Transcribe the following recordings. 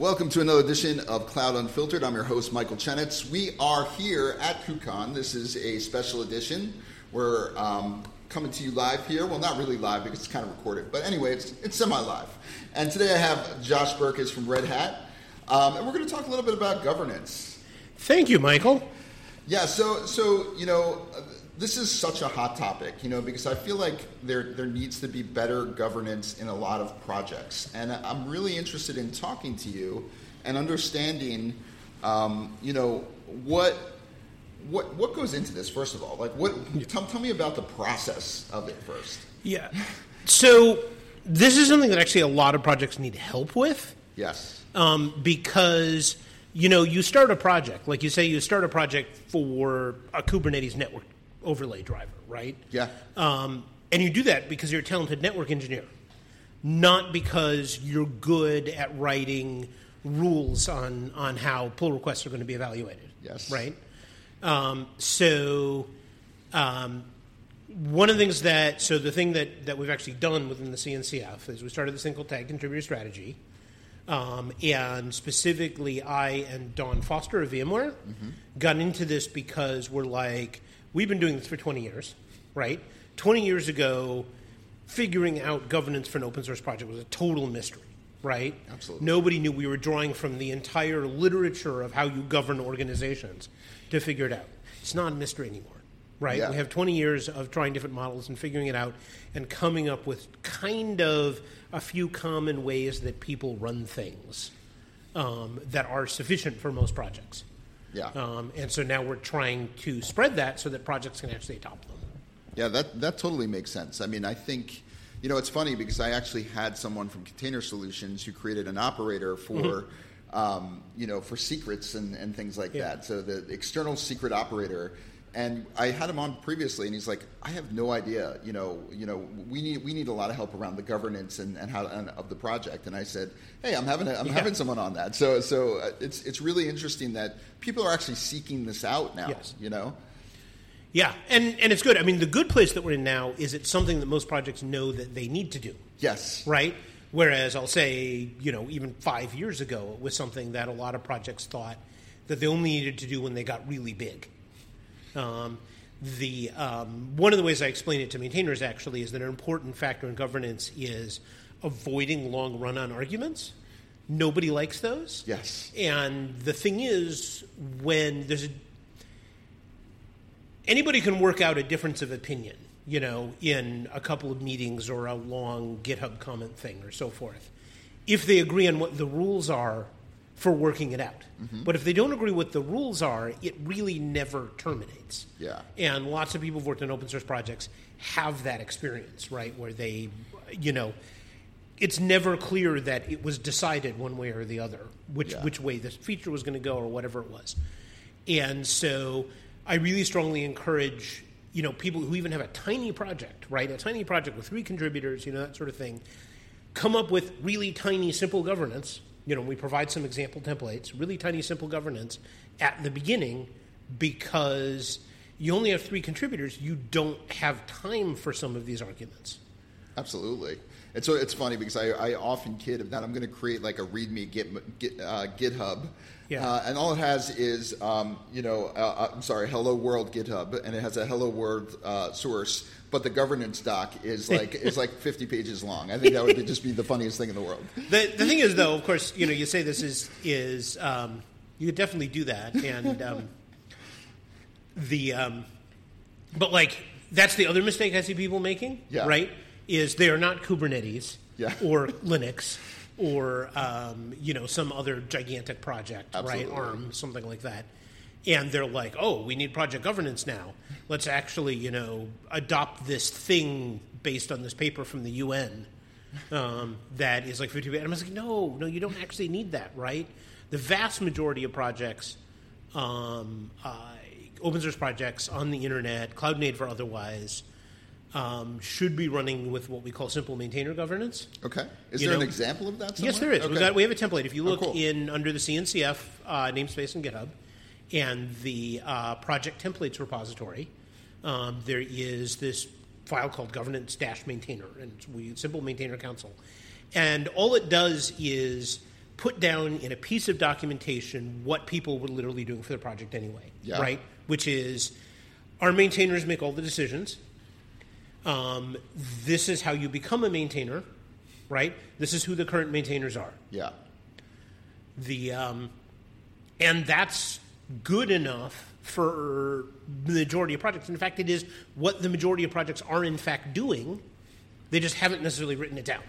Welcome to another edition of Cloud Unfiltered. I'm your host, Michael Chenetz. We are here at KubeCon. This is a special edition. We're um, coming to you live here. Well, not really live because it's kind of recorded, but anyway, it's, it's semi-live. And today I have Josh Berkus from Red Hat, um, and we're going to talk a little bit about governance. Thank you, Michael. Yeah, so so you know, this is such a hot topic, you know, because I feel like there there needs to be better governance in a lot of projects, and I'm really interested in talking to you and understanding, um, you know, what what what goes into this first of all. Like, what tell, tell me about the process of it first. Yeah. So this is something that actually a lot of projects need help with Yes. um, because you know you start a project, like you say, you start a project for a Kubernetes network overlay driver, right? Yeah. Um, and you do that because you're a talented network engineer, not because you're good at writing rules on on how pull requests are going to be evaluated. Yes. Right. Um, so. Um, one of the things that so the thing that, that we've actually done within the CNCF is we started this thing called Tag Contributor Strategy, um, and specifically I and Dawn Foster of VMware got into this because we're like we've been doing this for 20 years, right? 20 years ago, figuring out governance for an open source project was a total mystery, right? Absolutely. Nobody knew we were drawing from the entire literature of how you govern organizations to figure it out. It's not a mystery anymore, right? Yeah. We have 20 years of trying different models and figuring it out and coming up with kind of a few common ways that people run things um, that are sufficient for most projects. Yeah. Um, and so now we're trying to spread that so that projects can actually adopt them. Yeah, that, that totally makes sense. I mean, I think, you know, it's funny because I actually had someone from Container Solutions who created an operator for, um, you know, for secrets and, and things like Yeah. that. So the external secret operator. And I had him on previously, and he's like, "I have no idea. You know, you know, we need we need a lot of help around the governance and, and how and of the project." And I said, "Hey, I'm having a, I'm Yeah. having someone on that." So so uh, it's it's really interesting that people are actually seeking this out now. Yes. You know, Yeah, and, and it's good. I mean, the good place that we're in now is it's something that most projects know that they need to do, yes, right? Whereas I'll say, you know, even five years ago, it was something that a lot of projects thought that they only needed to do when they got really big. Um, the um, one of the ways I explain it to maintainers actually is that an important factor in governance is avoiding long run-on arguments. Nobody likes those. yes, And the thing is, when there's a anybody can work out a difference of opinion, you know, in a couple of meetings or a long GitHub comment thing or so forth, if they agree on what the rules are for working it out. Mm-hmm. But if they don't agree what the rules are, it really never terminates. Yeah. And lots of people who've worked on open source projects have that experience, right? Where they, you know, it's never clear that it was decided one way or the other, which Yeah. which way this feature was going to go or whatever it was. And so I really strongly encourage, you know, people who even have a tiny project, right? A tiny project with three contributors, you know, that sort of thing, come up with really tiny, simple governance. You know, we provide some example templates, really tiny, simple governance at the beginning because you only have three contributors. You don't have time for some of these arguments. Absolutely. And so it's funny because I, I often kid that I'm going to create like a README Git, Git, uh, GitHub. Yeah. Uh, and all it has is, um, you know, uh, I'm sorry, Hello World GitHub, and it has a Hello World uh, source, but the governance doc is like is like 50 pages long. I think that would just be the funniest thing in the world. The, the thing is, though, of course, you know, you say this is is um, you could definitely do that, and um, the um, but like that's the other mistake I see people making, Yeah. right? Is they are not Kubernetes Yeah. or Linux or um, you know some other gigantic project, Absolutely. right? ARM, something like that. And they're like, oh, we need project governance now. Let's actually, you know, adopt this thing based on this paper from the UN um, that is like 50 And I was like, no, no, you don't actually need that, right? The vast majority of projects, um, uh, open source projects on the internet, cloud native or otherwise, um, should be running with what we call simple maintainer governance. Okay. Is You there an example of that? Somewhere? Yes, there is. We, Okay. got, we have a template. If you Oh, look cool. in under the CNCF uh, namespace in GitHub and the uh, project templates repository, um, there is this file called governance dash maintainer and we simple maintainer council, and all it does is put down in a piece of documentation what people were literally doing for the project anyway, Yeah. right? Which is our maintainers make all the decisions. Um, this is how you become a maintainer, right? This is who the current maintainers are. Yeah. The um, and that's good enough for the majority of projects. In fact, it is what the majority of projects are in fact doing. They just haven't necessarily written it down.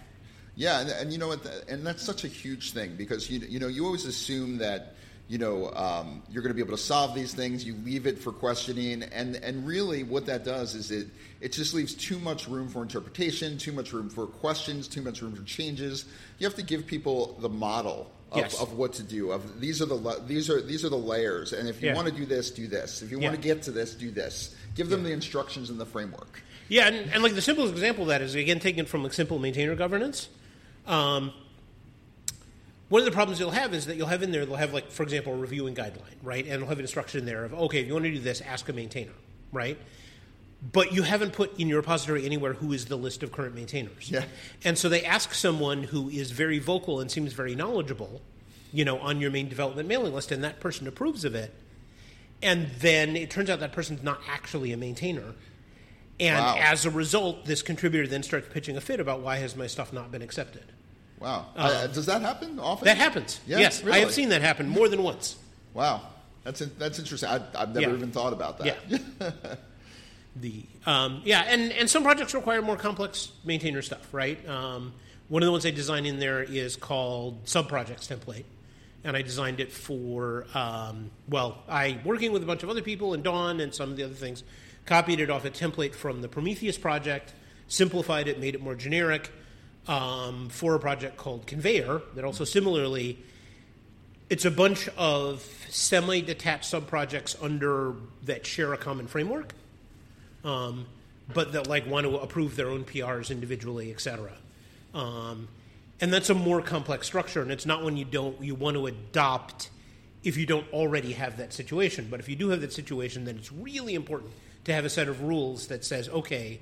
Yeah, and, and you know what? And that's such a huge thing because you you know you always assume that you know um, you're going to be able to solve these things. You leave it for questioning, and and really what that does is it it just leaves too much room for interpretation, too much room for questions, too much room for changes. You have to give people the model. Of, Yes. of what to do. Of these are the these are these are the layers, and if you Yeah. want to do this, do this. If you Yeah. want to get to this, do this. Give them the instructions and the framework. Yeah, and, and like the simplest example of that is again taken from like simple maintainer governance. Um, one of the problems you'll have is that you'll have in there they'll have like for example a reviewing guideline, right? And they'll have an instruction in there of okay, if you want to do this, ask a maintainer, right? But you haven't put in your repository anywhere who is the list of current maintainers. Yeah. And so they ask someone who is very vocal and seems very knowledgeable, you know, on your main development mailing list, and that person approves of it. And then it turns out that person's not actually a maintainer. And Wow. as a result, this contributor then starts pitching a fit about why has my stuff not been accepted. Wow, Uh, does that happen often? That happens. Yeah, yes, I have seen that happen more than once. Wow, that's that's interesting. I, I've never Yeah. even thought about that. Yeah. the um, yeah, and and some projects require more complex maintainer stuff, right? Um, one of the ones I designed in there is called subprojects template, and I designed it for um, well, I working with a bunch of other people and Dawn and some of the other things, copied it off a template from the Prometheus project, simplified it, made it more generic. Um, for a project called Konveyor, that also similarly it's a bunch of semi-detached subprojects under that share a common framework, um, but that like want to approve their own PRs individually, et cetera. Um, and that's a more complex structure, and it's not one you don't you want to adopt if you don't already have that situation. But if you do have that situation, then it's really important to have a set of rules that says, okay,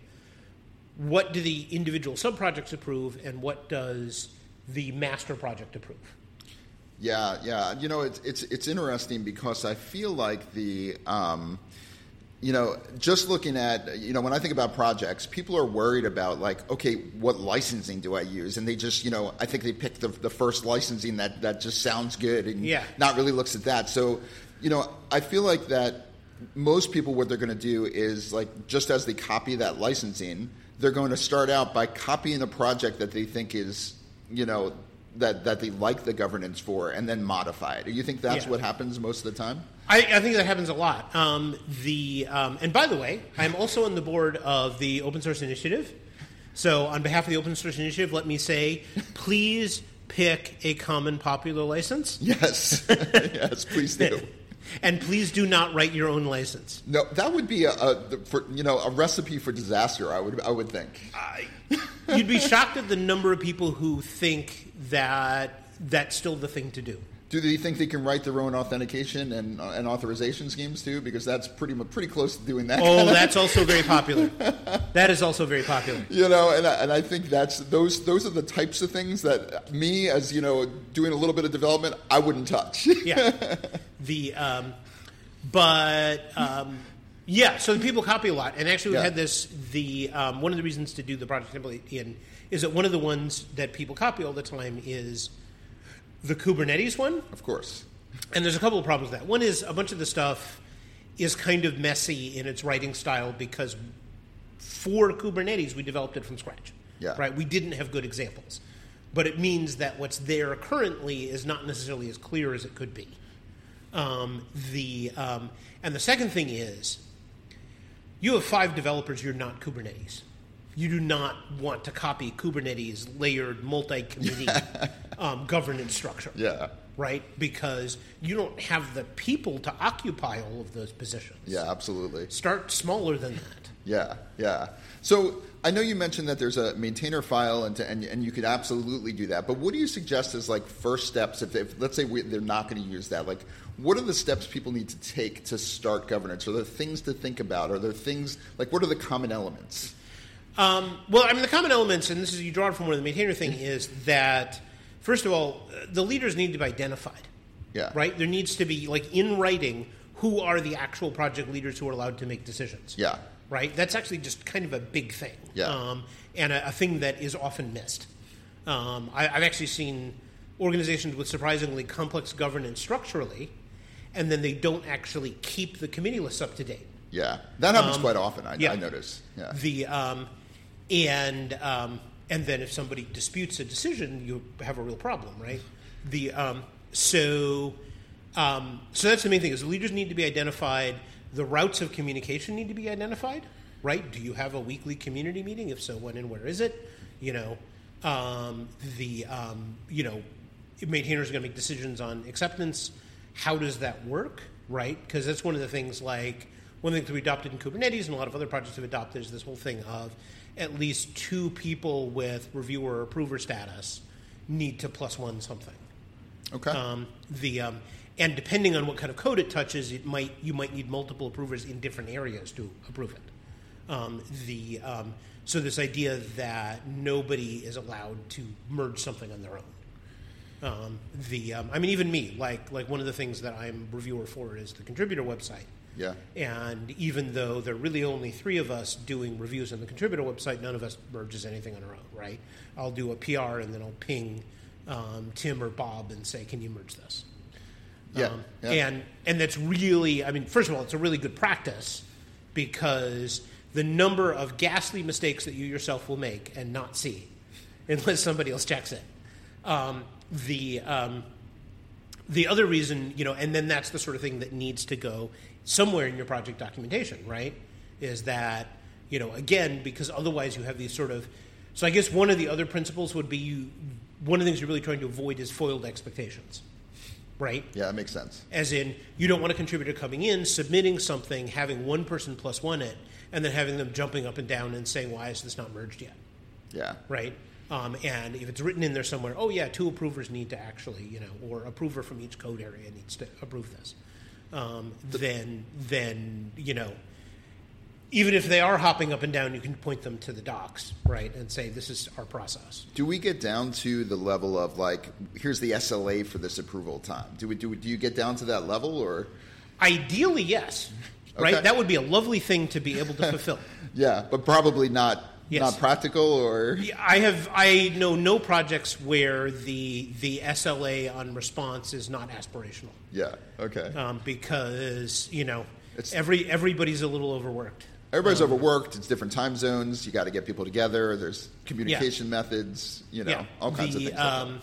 what do the individual subprojects approve, and what does the master project approve? Yeah, yeah. You know, it's it's it's interesting because I feel like the, um, you know, just looking at, you know, when I think about projects, people are worried about like, okay, what licensing do I use? And they just, you know, I think they pick the the first licensing that that just sounds good and Yeah. not really looks at that. So, you know, I feel like that most people what they're going to do is like just as they copy that licensing, they're going to start out by copying a project that they think is, you know, that that they like the governance for, and then modify it. Do you think that's Yeah. what happens most of the time? I, I think that happens a lot. Um, the um, and by the way, I'm also on the board of the Open Source Initiative. So, on behalf of the Open Source Initiative, let me say, please pick a common popular license, Yes, yes, please do. and please do not write your own license. No, that would be a, a for, you know a recipe for disaster. I would I would think. You'd be shocked at the number of people who think that that's still the thing to do. Do they think they can write their own authentication and, and authorization schemes too? Because that's pretty pretty close to doing that. Oh, that's also very popular. That is also very popular. you know, and I, and I think that's those those are the types of things that me, as you know, doing a little bit of development, I wouldn't touch. yeah. The um, but um, yeah, so the people copy a lot, and actually we've Yeah. had this. The um, one of the reasons to do the project template in is that one of the ones that people copy all the time is the Kubernetes one, of course. and there's a couple of problems with that. One is a bunch of the stuff is kind of messy in its writing style because for Kubernetes we developed it from scratch. Yeah. Right. We didn't have good examples, but it means that what's there currently is not necessarily as clear as it could be. Um, the um, and the second thing is you have five developers. You're not Kubernetes. You do not want to copy Kubernetes layered multi-committee um, governance structure Yeah. right? Because you don't have the people to occupy all of those positions. Yeah, absolutely. Start smaller than that. Yeah, yeah. So I know you mentioned that there's a maintainer file, and, to, and and you could absolutely do that. But what do you suggest as like first steps if, if let's say we, they're not going to use that? Like, what are the steps people need to take to start governance? Are there things to think about? Are there things like what are the common elements? Um, well, I mean, the common elements, and this is you draw it from one of the maintainer thing, is that first of all, the leaders need to be identified. Yeah. Right. There needs to be like in writing who are the actual project leaders who are allowed to make decisions. Yeah. Right. That's actually just kind of a big thing. Yeah. Um, and a, a thing that is often missed. Um, I, I've actually seen organizations with surprisingly complex governance structurally, and then they don't actually keep the committee lists up to date. Yeah. That happens quite often. I, Um, yeah. I notice. Yeah. The um, and um, and then if somebody disputes a decision, you have a real problem, right? The um, so um, so that's the main thing is the leaders need to be identified. The routes of communication need to be identified, right? Do you have a weekly community meeting? If so, when and where is it? You know, um, the um, you know maintainers are going to make decisions on acceptance. How does that work, right? Because that's one of the things like one thing that we adopted in Kubernetes and a lot of other projects have adopted is this whole thing of at least two people with reviewer or approver status need to plus one something. Okay. Um, the um, and depending on what kind of code it touches, it might you might need multiple approvers in different areas to approve it. Um, the um, so this idea that nobody is allowed to merge something on their own. Um, the um, I mean, even me, like like one of the things that I'm reviewer for is the contributor website. Yeah. And even though there are really only three of us doing reviews on the contributor website, none of us merges anything on our own, right? I'll do a PR and then I'll ping um, Tim or Bob and say, "Can you merge this?" Yeah. Um, yeah. And and that's really, I mean, first of all, it's a really good practice because the number of ghastly mistakes that you yourself will make and not see, unless somebody else checks it. Um, the um, the other reason, you know, and then that's the sort of thing that needs to go somewhere in your project documentation, right? Is that, you know, again, because otherwise you have these sort of. So I guess one of the other principles would be you. One of the things you're really trying to avoid is foiled expectations, right? yeah, that makes sense. As in, you don't want a contributor coming in, submitting something, having one person plus one it, and then having them jumping up and down and saying, "Why is this not merged yet?" Yeah. right? Um, and if it's written in there somewhere, oh yeah, two approvers need to actually, you know, or approver from each code area needs to approve this. Um, then, then you know, even if they are hopping up and down, you can point them to the docs, right, and say this is our process. Do we get down to the level of like, here's the SLA for this approval time? Do we do? Do you get down to that level, or Ideally, yes, right. That would be a lovely thing to be able to fulfill. yeah, but probably not Yes. not practical, or I have I know no projects where the the SLA on response is not aspirational. yeah, okay. um, because you know It's- every everybody's a little overworked. Everybody's um, overworked. It's different time zones. You got to get people together. There's communication methods. You know, yeah, all kinds the, of things. Um,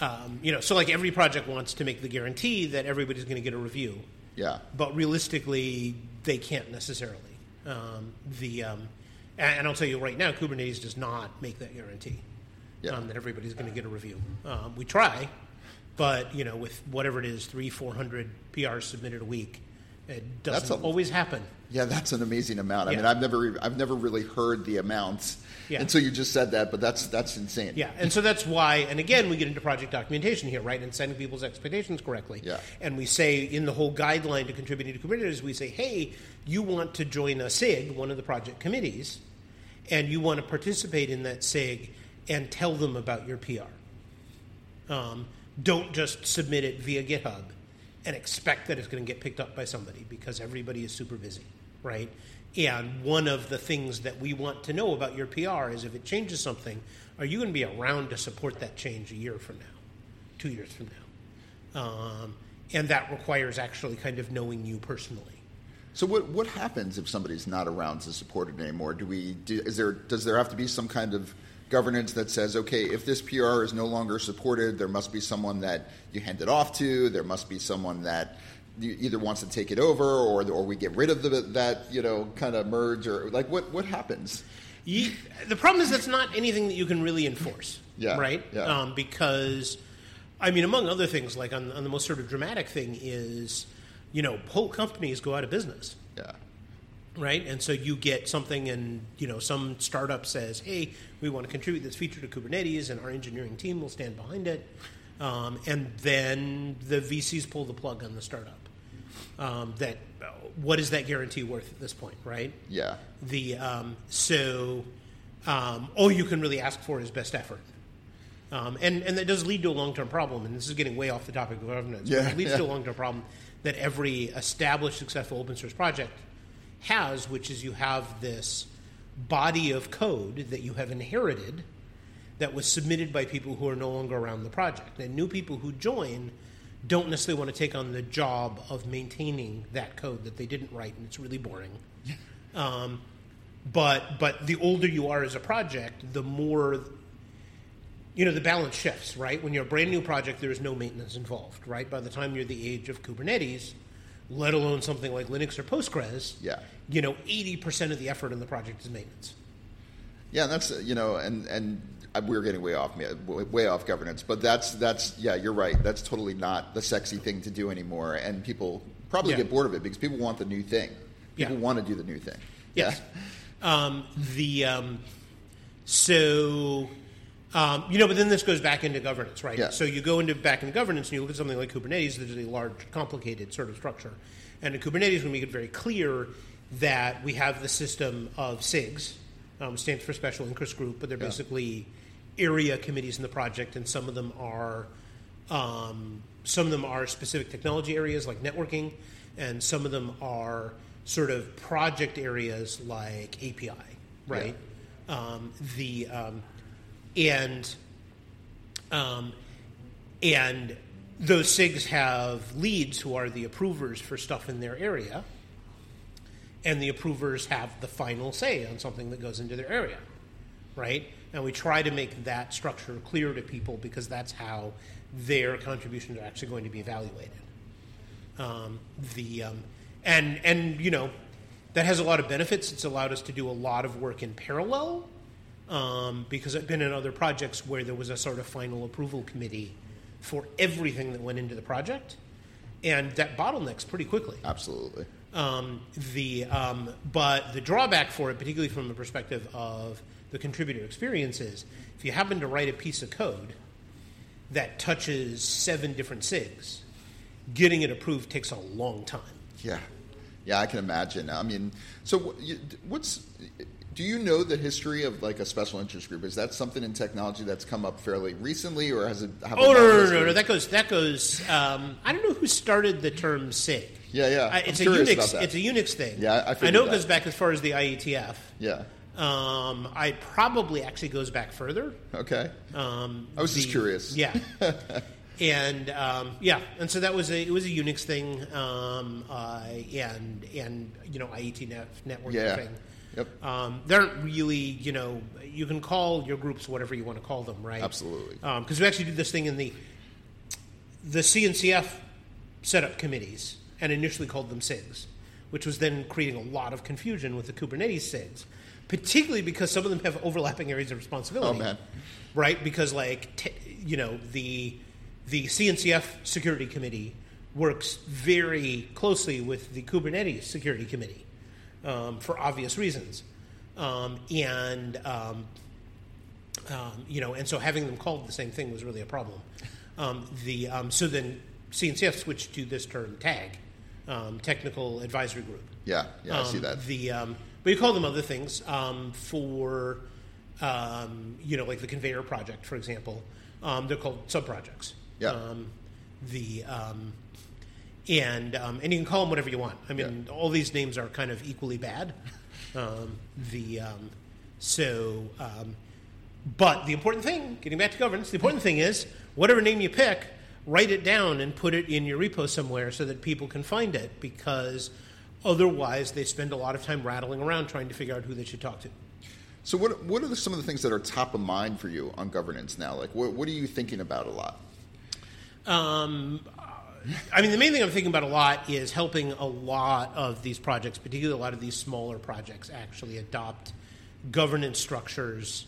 um, you know, so like every project wants to make the guarantee that everybody's going to get a review, yeah, but realistically, they can't necessarily. Um, the um, and, I'll tell you right now, Kubernetes does not make that guarantee Yeah. um, that everybody's going to get a review. Um, we try, but you know, with whatever it is, three, four hundred PRs submitted a week, it doesn't a- always happen. yeah. That's an amazing amount. I Yeah. mean, I've never I've never really heard the amounts Yeah. until you just said that. But that's that's insane. Yeah, and so that's why, and again, we get into project documentation here, right, and setting people's expectations correctly. Yeah. And we say in the whole guideline to contributing to Kubernetes, we say, hey, you want to join a SIG, one of the project committees, and you want to participate in that SIG and tell them about your PR. Um, don't just submit it via GitHub and expect that it's going to get picked up by somebody because everybody is super busy, right? And one of the things that we want to know about your PR is if it changes something, are you going to be around to support that change a year from now, two years from now? Um, and that requires actually kind of knowing you personally. So what what happens if somebody's not around to support it anymore? Do we do, is there does there have to be some kind of governance that says okay if this PR is no longer supported there must be someone that you hand it off to there must be someone that either wants to take it over or or we get rid of the, that you know kind of merge or like what what happens? You, the problem is that's not anything that you can really enforce. Yeah, Right? yeah. Um, because, I mean, among other things, like on, on the most sort of dramatic thing is, you know, whole companies go out of business. Yeah. Right? And so you get something, and, you know, some startup says, hey, we want to contribute this feature to Kubernetes, and our engineering team will stand behind it. Um, and then the VCs pull the plug on the startup. Um, that what is that guarantee worth at this point, right? Yeah. The um, so um, all you can really ask for is best effort. Um, and, and that does lead to a long term problem, and this is getting way off the topic of governance. but Yeah, it leads yeah. to a long term problem that every established successful open source project has, which is you have this body of code that you have inherited that was submitted by people who are no longer around the project. And new people who join don't necessarily want to take on the job of maintaining that code that they didn't write, and it's really boring. Um, but but the older you are as a project, the more you know the balance shifts. Right when you're a brand new project, there is no maintenance involved. Right by the time you're the age of Kubernetes, let alone something like Linux or Postgres, Yeah. you know, eighty percent of the effort in the project is maintenance. Yeah, that's you know, and and we're getting way off way way off governance, but that's that's yeah, you're right. That's totally not the sexy thing to do anymore, and people probably Yeah. get bored of it because people want the new thing. People Yeah. want to do the new thing. Yes. Um, the um, so um, you know, but then this goes back into governance, right? Yeah. So you go into back into governance, and you look at something like Kubernetes. That is a large, complicated sort of structure, and in Kubernetes, we make it very clear that we have the system of SIGs, um, stands for Special Interest Group, but they're Yeah. basically area committees in the project, and some of them are um, some of them are specific technology areas like networking, and some of them are sort of project areas like API, right? Um, the um, and um, and those SIGs have leads who are the approvers for stuff in their area, and the approvers have the final say on something that goes into their area, right? And we try to make that structure clear to people because that's how their contributions are actually going to be evaluated. Um, the um, and and you know that has a lot of benefits. It's allowed us to do a lot of work in parallel um, because I've been in other projects where there was a sort of final approval committee for everything that went into the project, and that bottlenecks pretty quickly. Absolutely. Um, the um, but the drawback for it, particularly from the perspective of the contributor experience, is if you happen to write a piece of code that touches seven different SIGs, getting it approved takes a long time. Yeah, yeah, I can imagine. I mean, so what's do you know the history of like a special interest group? Is that something in technology that's come up fairly recently, or has it? Have a Oh no, no, no, no! That goes. That goes. Um, I don't know who started the term SIG. Yeah, yeah. I, I'm it's a curious Unix. that. It's a Unix thing. Yeah, I- I know it goes back as far as the IETF. Yeah. Um, I probably actually goes back further. Okay. Um, I was just curious. Yeah, and um, yeah, and so that was a it was a Unix thing, um, uh, and and you know IET net, networking Yeah. thing. Yep. Um, they aren't really you know you can call your groups whatever you want to call them, right? Absolutely. Because we actually did this thing in the the CNCF set up committees and initially called them SIGs, which was then creating a lot of confusion with the Kubernetes SIGs, particularly because some of them have overlapping areas of responsibility. Oh, man. Right? Because like t- you know the the CNCF security committee works very closely with the Kubernetes security committee um, for obvious reasons, um, and um, um, you know, and so having them called the same thing was really a problem. Um, the um, so then CNCF switched to this term TAG, um, Technical Advisory Group. Yeah. Yeah. I see that. The um, but you call them other things um, for um, you know like the Konveyor project, for example. Um, they're called sub projects. Yeah. Um, the um, and um, and you can call them whatever you want. I mean, all these names are kind of equally bad. Um, the um, so, um, but the important thing, getting back to governance, the important thing is whatever name you pick, write it down and put it in your repo somewhere so that people can find it. Because otherwise, they spend a lot of time rattling around trying to figure out who they should talk to. So, what what are the, some of the things that are top of mind for you on governance now? Like, what what are you thinking about a lot? Um, I mean, the main thing I'm thinking about a lot is helping a lot of these projects, particularly a lot of these smaller projects, actually adopt governance structures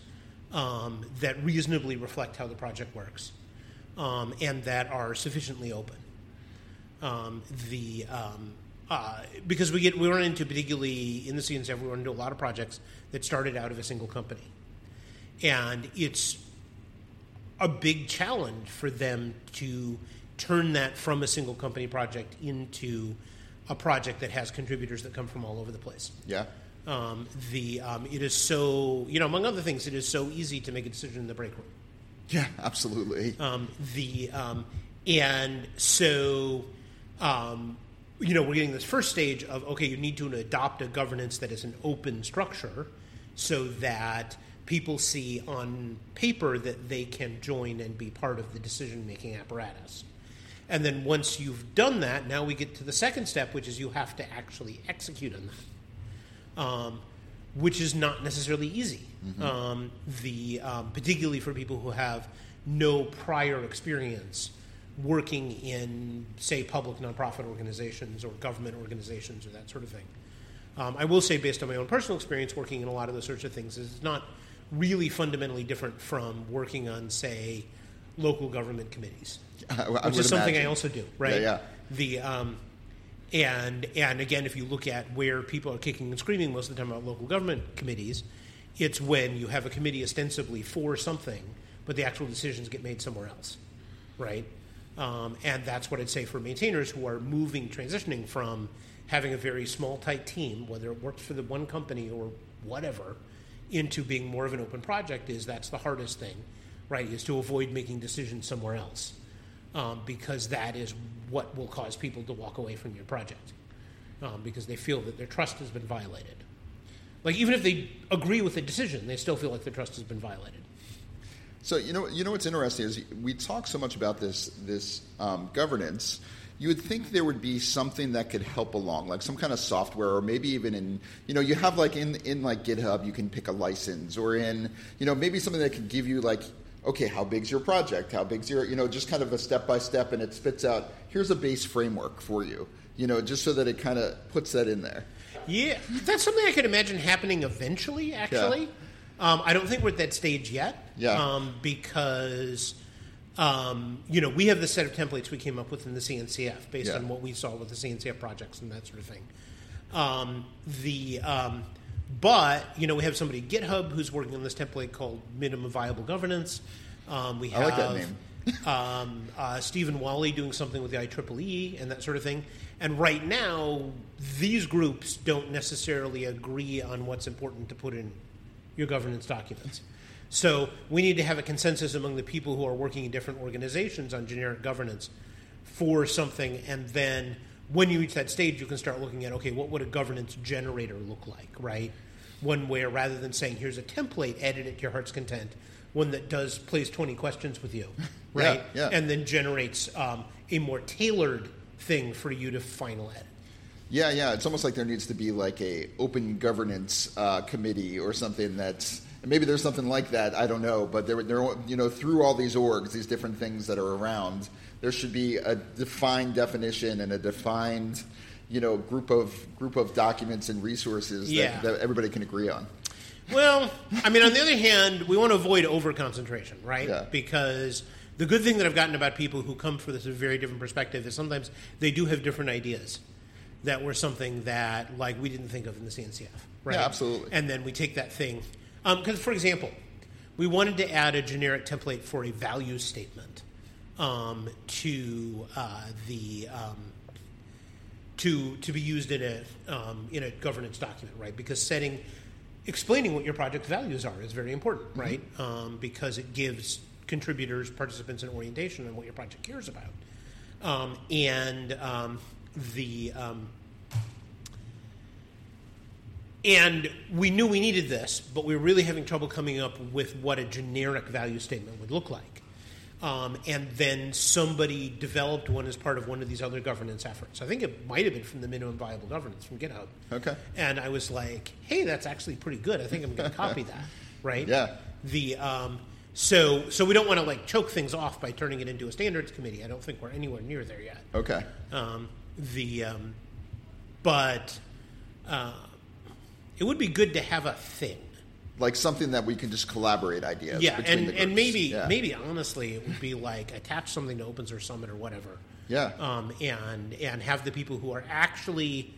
um, that reasonably reflect how the project works um, and that are sufficiently open. Um, the um, uh, because we get we run into particularly in the CNCF we run into a lot of projects that started out of a single company, and it's a big challenge for them to turn that from a single company project into a project that has contributors that come from all over the place. Yeah. Um, the um, it is so you know among other things it is so easy to make a decision in the break room. Yeah, absolutely. Um, the um, and so um, you know we're getting this first stage of okay, you need to adopt a governance that is an open structure, so that people see on paper that they can join and be part of the decision making apparatus. And then once you've done that, now we get to the second step, which is you have to actually execute on that, um, which is not necessarily easy. Mm-hmm. Um, the um, particularly for people who have no prior experience working in, say, public nonprofit organizations or government organizations or that sort of thing. Um, I will say, based on my own personal experience working in a lot of those sorts of things, is not really fundamentally different from working on, say, local government committees, I, I which is something imagine. I also do. Right? Yeah, yeah. The um, and and again, if you look at where people are kicking and screaming most of the time about local government committees, it's when you have a committee ostensibly for something, but the actual decisions get made somewhere else, right? Um, and that's what I'd say for maintainers who are moving, transitioning from having a very small, tight team, whether it works for the one company or whatever, into being more of an open project. Is that's the hardest thing, right? Is to avoid making decisions somewhere else, um, because that is what will cause people to walk away from your project, um, because they feel that their trust has been violated. Like even if they agree with the decision, they still feel like their trust has been violated. So you know, you know what's interesting is we talk so much about this this um, governance. You would think there would be something that could help along, like some kind of software, or maybe even in you know you have like in in like GitHub you can pick a license, or in you know maybe something that could give you like okay how big's your project, how big's your you know just kind of a step by step, and it spits out here's a base framework for you, you know just so that it kind of puts that in there. Yeah, that's something I could imagine happening eventually. Actually, um, I don't think we're at that stage yet. Yeah. Um, because um, you know we have the set of templates we came up with in the CNCF based Yeah. on what we saw with the CNCF projects and that sort of thing. Um, the um, but you know we have somebody at GitHub who's working on this template called minimum viable governance. Um, we I have like that name. um, uh, Stephen Walli doing something with the IEEE and that sort of thing. And right now, these groups don't necessarily agree on what's important to put in your governance documents. So we need to have a consensus among the people who are working in different organizations on generic governance for something, and then when you reach that stage, you can start looking at okay, what would a governance generator look like, right? One where rather than saying here's a template, edit it to your heart's content, one that does plays twenty questions with you, Yeah, right? yeah. And then generates um, a more tailored thing for you to final edit. Yeah, yeah. It's almost like there needs to be like a open governance uh, committee or something that's and maybe there's something like that. I don't know, but there, there, you know, through all these orgs, these different things that are around, there should be a defined definition and a defined, you know, group of group of documents and resources Yeah. that, that everybody can agree on. Well, I mean, on the other hand, we want to avoid over concentration, right? Yeah. Because the good thing that I've gotten about people who come from this a very different perspective is sometimes they do have different ideas that were something that, like, we didn't think of in the CNCF, right? Yeah, absolutely. And then we take that thing. Because, for example, we wanted to add a generic template for a value statement um, to uh, the. Um, to to be used in a um, in a governance document, right? Because setting, explaining what your project values are is very important, right? Um, because it gives contributors, participants, an orientation on what your project cares about, um, and um, the um, and we knew we needed this, but we were really having trouble coming up with what a generic value statement would look like. Um, and then somebody developed one as part of one of these other governance efforts. I think it might have been from the minimum viable governance from GitHub. Okay. And I was like, "Hey, that's actually pretty good. I think I'm going to copy that." Right? Yeah. The um, so so we don't want to like choke things off by turning it into a standards committee. I don't think we're anywhere near there yet. Okay. Um, the um, but uh, it would be good to have a thing. Like something that we can just collaborate ideas. yeah, and, and maybe Yeah. maybe honestly, it would be like attach something to Open Source Summit or whatever. Yeah. Um, and and have the people who are actually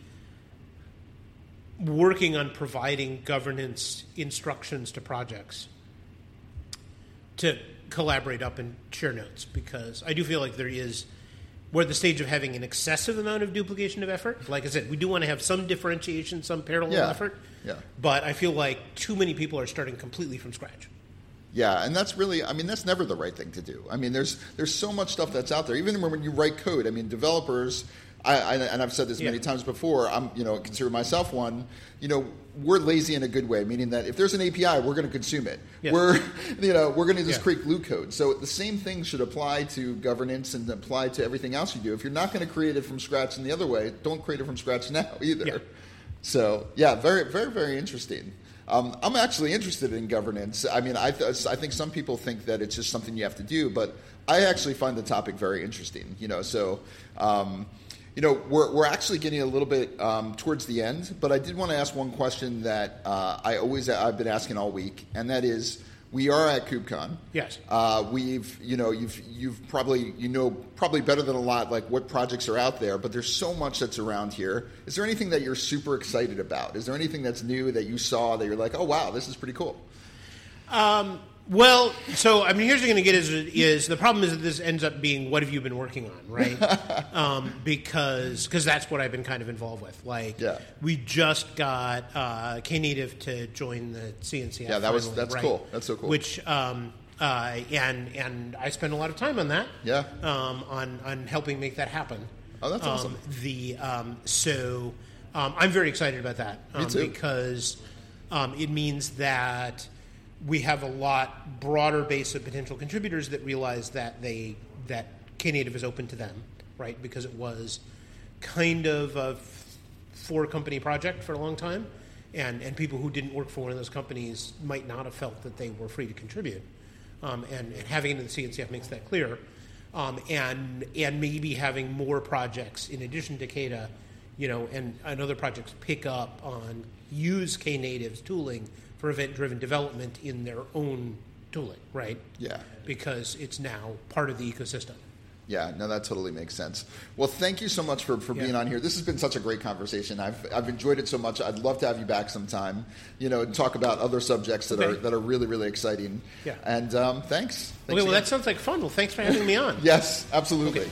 working on providing governance instructions to projects to collaborate up and share notes because I do feel like there is we're at the stage of having an excessive amount of duplication of effort. Like I said, we do want to have some differentiation, some parallel Yeah. effort. Yeah. But I feel like too many people are starting completely from scratch. Yeah, and that's really, I mean, that's never the right thing to do. I mean, there's there's so much stuff that's out there. Even when you write code, I mean, developers, I, I and I've said this many times before. I'm, you know, consider myself one. You know, we're lazy in a good way, meaning that if there's an API, we're going to consume it. Yeah. We're, you know, we're going to just Yeah. create glue code. So the same thing should apply to governance and apply to everything else you do. If you're not going to create it from scratch in the other way, don't create it from scratch now either. Yeah. So yeah, very, very, very interesting. Um, I'm actually interested in governance. I mean, I, th- I think some people think that it's just something you have to do, but I actually find the topic very interesting. You know, so um, you know we're we're actually getting a little bit um, towards the end, but I did want to ask one question that uh, I always I've been asking all week, and that is. We are at KubeCon. Yes. Uh, we've, you know, you've you've probably you know probably better than a lot like what projects are out there, but there's so much that's around here. Is there anything that you're super excited about? Is there anything that's new that you saw that you're like, oh wow, this is pretty cool? Well, so I mean, here's what you're going to get is, is the problem is that this ends up being what have you been working on, right? um, because because that's what I've been kind of involved with. Like, Yeah. we just got uh, Knative to join the CNCF. Yeah, that was- that's right? cool. That's so cool. Which um, uh, and and I spend a lot of time on that. Yeah. Um, on on helping make that happen. Oh, that's um, awesome. The um, so um, I'm very excited about that um, too. because um, it means that we have a lot broader base of potential contributors that realize that they that Knative is open to them, right? Because it was kind of a four company project for a long time, and and people who didn't work for one of those companies might not have felt that they were free to contribute, um, and, and having it in the CNCF makes that clear, um, and and maybe having more projects in addition to KEDA, you know, and, and other projects pick up on use Knative's tooling for event driven development in their own tooling, right? Yeah. Because it's now part of the ecosystem. Yeah, no, that totally makes sense. Well, thank you so much for, for being on here. This has been such a great conversation. I've, I've enjoyed it so much. I'd love to have you back sometime, you know, and talk about other subjects that are that are really, really exciting. Yeah. And um, thanks. thanks Okay, well, again. that sounds like fun. Well, thanks for having me on. Yes, absolutely. Okay.